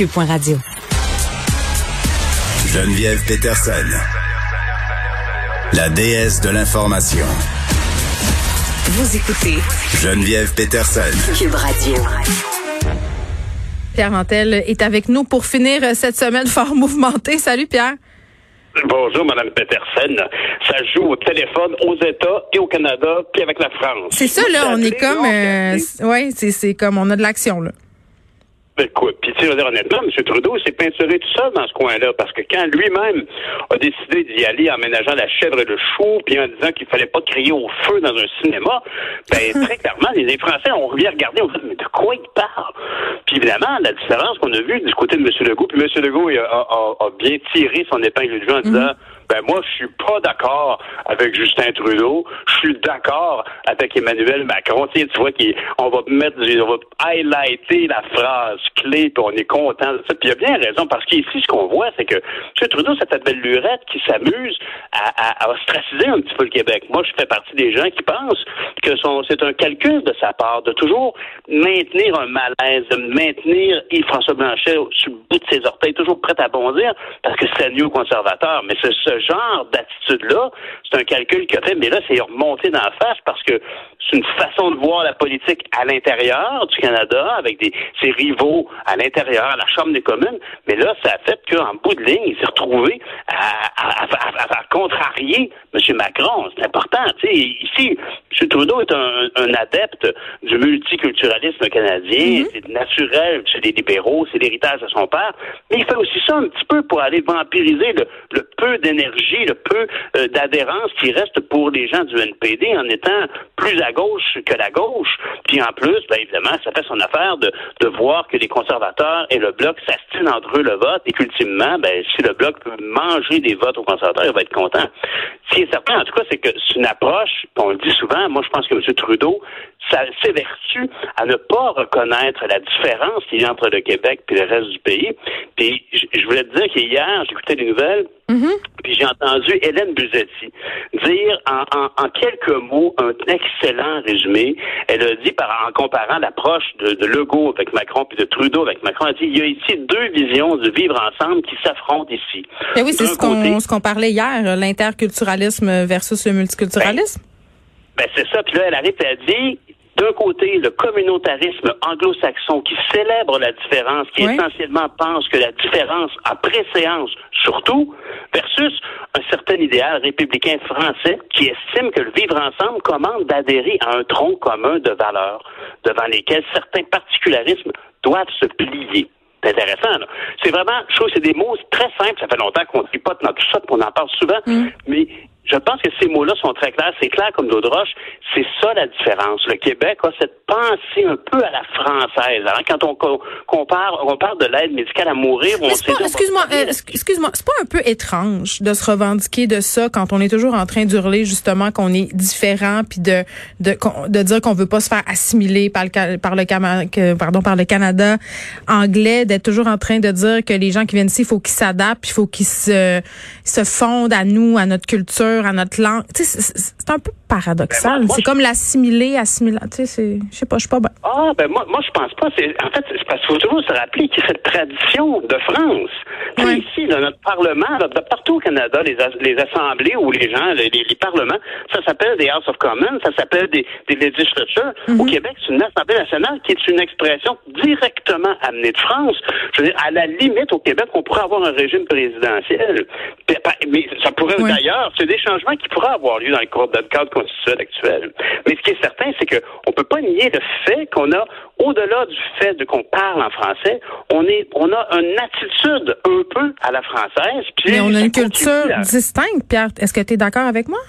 Cube.radio. Geneviève Peterson, la déesse de l'information. Vous écoutez Geneviève Peterson. Cube Radio. Pierre Antel est avec nous pour finir cette semaine fort mouvementée. Salut Pierre. Bonjour, Madame Peterson. Ça joue au téléphone aux États et au Canada, puis avec la France. C'est ça, là, on est comme... Euh, ouais, c'est comme on a de l'action, là. Ben, puis tu sais, dire honnêtement, M. Trudeau s'est peinturé tout seul dans ce coin-là, parce que quand lui-même a décidé d'y aller en ménageant la chèvre et le chou, puis en disant qu'il fallait pas crier au feu dans un cinéma, ben très clairement, les Français ont bien regardé, on dit, mais de quoi il parle? Puis évidemment, la différence qu'on a vue du côté de M. Legault, puis M. Legault a, bien tiré son épingle du jeu en disant, mhm. Ben moi, je suis pas d'accord avec Justin Trudeau. Je suis d'accord avec Emmanuel Macron. Tu, tu vois qu'on va mettre, on va highlighter la phrase clé, puis on est content de ça. Puis il a bien raison, parce qu'ici, ce qu'on voit, c'est que M. Trudeau, c'est cette belle lurette qui s'amuse à, à, à, ostraciser un petit peu le Québec. Moi, je fais partie des gens qui pensent que c'est un calcul de sa part de toujours maintenir un malaise, de maintenir Yves-François Blanchet sur le bout de ses orteils, toujours prêt à bondir, parce que c'est mieux conservateur. Mais c'est ce genre d'attitude-là, c'est un calcul qu'il a fait, mais là, c'est remonté dans la face parce que c'est une façon de voir la politique à l'intérieur du Canada, avec des, ses rivaux à l'intérieur, à la Chambre des communes. Mais là, ça a fait qu'en bout de ligne, il s'est retrouvé à, contrarier M. Macron. C'est important. ici, M. Trudeau est un, adepte du multiculturalisme canadien. Mm-hmm. C'est naturel c'est des libéraux, c'est l'héritage de son père. Mais il fait aussi ça un petit peu pour aller vampiriser le peu d'énergie le peu euh, d'adhérence qui reste pour les gens du NPD en étant plus à gauche que la gauche. Puis en plus, bien évidemment, ça fait son affaire de, de voir que les conservateurs et le Bloc s'astinent entre eux le vote et qu'ultimement, ben, si le Bloc peut manger des votes aux conservateurs, il va être content. Ce qui est certain, en tout cas, c'est que c'est une approche, on le dit souvent, moi je pense que M. Trudeau s'évertue à ne pas reconnaître la différence qu'il y a entre le Québec et le reste du pays. Puis je voulais te dire qu'hier, j'écoutais les nouvelles, mm-hmm. puis j'ai entendu Hélène Buzetti dire en, quelques mots un excellent résumé. Elle a dit, par, en comparant l'approche de, de, Legault avec Macron puis de Trudeau avec Macron, elle a dit il y a ici deux visions de vivre ensemble qui s'affrontent ici. Et eh oui, c'est ce qu'on ce qu'on parlait hier, l'interculturalisme versus le multiculturalisme. Ben, ben, c'est ça. Puis là, elle arrive et elle dit d'un côté, le communautarisme anglo-saxon qui célèbre la différence, qui essentiellement pense que la différence a préséance surtout, versus un certain idéal républicain français qui estime que le vivre ensemble commande d'adhérer à un tronc commun de valeurs devant lesquelles certains particularismes doivent se plier. C'est intéressant. C'est vraiment, je trouve, c'est des mots très simples. Ça fait longtemps qu'on tripote dans tout ça, qu'on en parle souvent, mm. mais je pense que ces mots-là sont très clairs. C'est clair comme l'eau de roche. C'est ça la différence. Le Québec a cette pensée un peu à la française. Alors, quand on compare, on parle de l'aide médicale à mourir, on Excuse-moi, euh, excuse-moi, c'est pas un peu étrange de se revendiquer de ça quand on est toujours en train d'hurler justement qu'on est différent, puis de, de de dire qu'on veut pas se faire assimiler par le par le pardon par le Canada anglais, d'être toujours en train de dire que les gens qui viennent ici, il faut qu'ils s'adaptent, il faut qu'ils se se fondent à nous, à notre culture à notre langue. C'est un peu paradoxal. Ben, c'est comme l'assimiler, assimiler. Tu sais, je sais pas, je sais pas. Ah, ben moi, moi je pense pas. En fait, c'est parce qu'il faut toujours se rappeler qu'il y a cette tradition de France. Ici, dans notre Parlement, de partout au Canada, les, les assemblées ou les gens, les, parlements, ça s'appelle des House of Commons, ça s'appelle des, des legislatures. Au mm-hmm. Québec, c'est une Assemblée nationale qui est une expression directement amenée de France. Je veux dire, à la limite, au Québec, on pourrait avoir un régime présidentiel. Mais ça pourrait d'ailleurs, c'est des changements qui pourraient avoir lieu dans le cadre constitutionnel actuel. Mais ce qui est certain, c'est qu'on ne peut pas nier le fait qu'on a, au-delà du fait de qu'on parle en français, on est, on a une attitude un peu à la française. Mais on a une culture distincte, Pierre. Est-ce que tu es d'accord avec moi?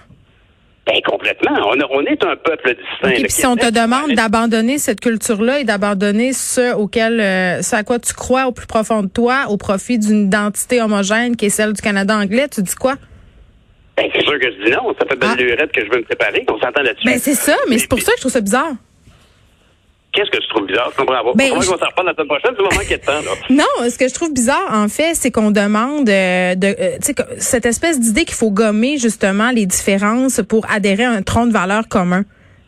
Ben, complètement. On, est un peuple distinct. si on te demande d'abandonner cette culture-là et d'abandonner ce auquel, euh, ce à quoi tu crois au plus profond de toi, au profit d'une identité homogène qui est celle du Canada anglais, tu dis quoi? Ben, c'est sûr que je dis non. Ça fait belle ah. lurette que je veux me préparer. On s'entend là-dessus. Ben, c'est ça, mais c'est pour ça que je trouve ça bizarre. Qu'est-ce que tu trouves bizarre? Je comprends pas. Ben, on s'en reparle la semaine prochaine, c'est moment qu'il de temps, là. Non, ce que je trouve bizarre, en fait, c'est qu'on demande euh, de, euh, cette espèce d'idée qu'il faut gommer, justement, les différences pour adhérer à un tronc de valeurs commun.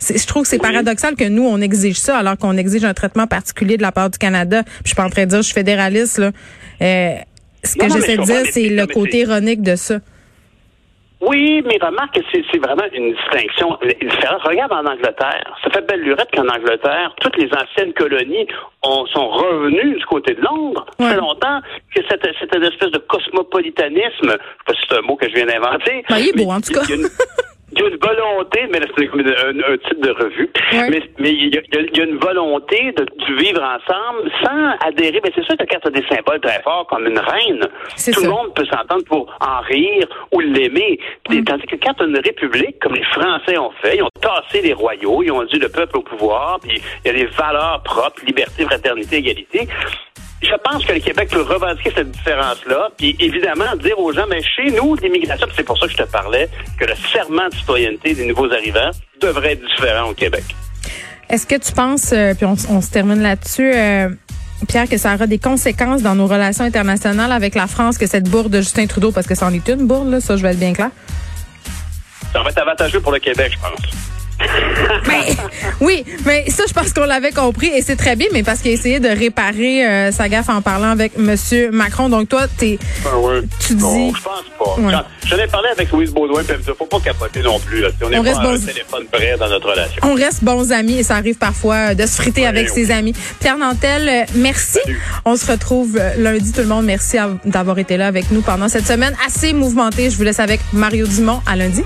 Je trouve que c'est paradoxal que nous, on exige ça alors qu'on exige un traitement particulier de la part du Canada. Puis je suis pas en train de dire je suis fédéraliste. Là. Euh, ce que j'essaie de dire, c'est le côté ironique de ça. Oui, mais remarque que c'est vraiment une distinction Regarde en Angleterre. Ça fait belle lurette qu'en Angleterre, toutes les anciennes colonies sont revenues du côté de Londres. Ça fait longtemps que cette, cette espèce de cosmopolitanisme, je sais pas si c'est un mot que je viens d'inventer. Ben, il est beau, en tout cas. il y a une volonté, mais c'est un, un, titre de revue, mais, mais il, y a, il, y a, une volonté de, vivre ensemble sans adhérer. Mais c'est sûr que quand tu as des symboles très forts comme une reine, tout le monde peut s'entendre pour en rire ou l'aimer. Mm. Tandis que quand tu une république, comme les Français ont fait, ils ont tassé les royaux, ils ont dit le peuple au pouvoir, puis il y a des valeurs propres, liberté, fraternité, égalité je pense que le Québec peut revendiquer cette différence-là, puis évidemment dire aux gens, mais chez nous, l'immigration, c'est pour ça que je te parlais, que le serment de citoyenneté des nouveaux arrivants devrait être différent au Québec. Est-ce que tu penses, euh, puis on, se termine là-dessus, euh, Pierre, que ça aura des conséquences dans nos relations internationales avec la France, que cette bourde de Justin Trudeau, parce que ça en est une bourde, là, ça je vais être bien clair? Ça va être avantageux pour le Québec, je pense. mais, oui, mais ça, je pense qu'on l'avait compris et c'est très bien, mais parce qu'il a essayé de réparer euh, sa gaffe en parlant avec M. Macron. Donc, toi, t'es, ben tu dis. je pense pas. J'en ai parlé avec Louise Baudouin, puis il faut pas capoter non plus. On, on reste bons... un téléphone prêt dans notre relation. On reste bons amis et ça arrive parfois de se friter avec ses amis. Pierre Nantel, euh, merci. On se retrouve euh, lundi, tout le monde. Merci d'avoir été là avec nous pendant cette semaine assez mouvementée. Je vous laisse avec Mario Dumont. À lundi.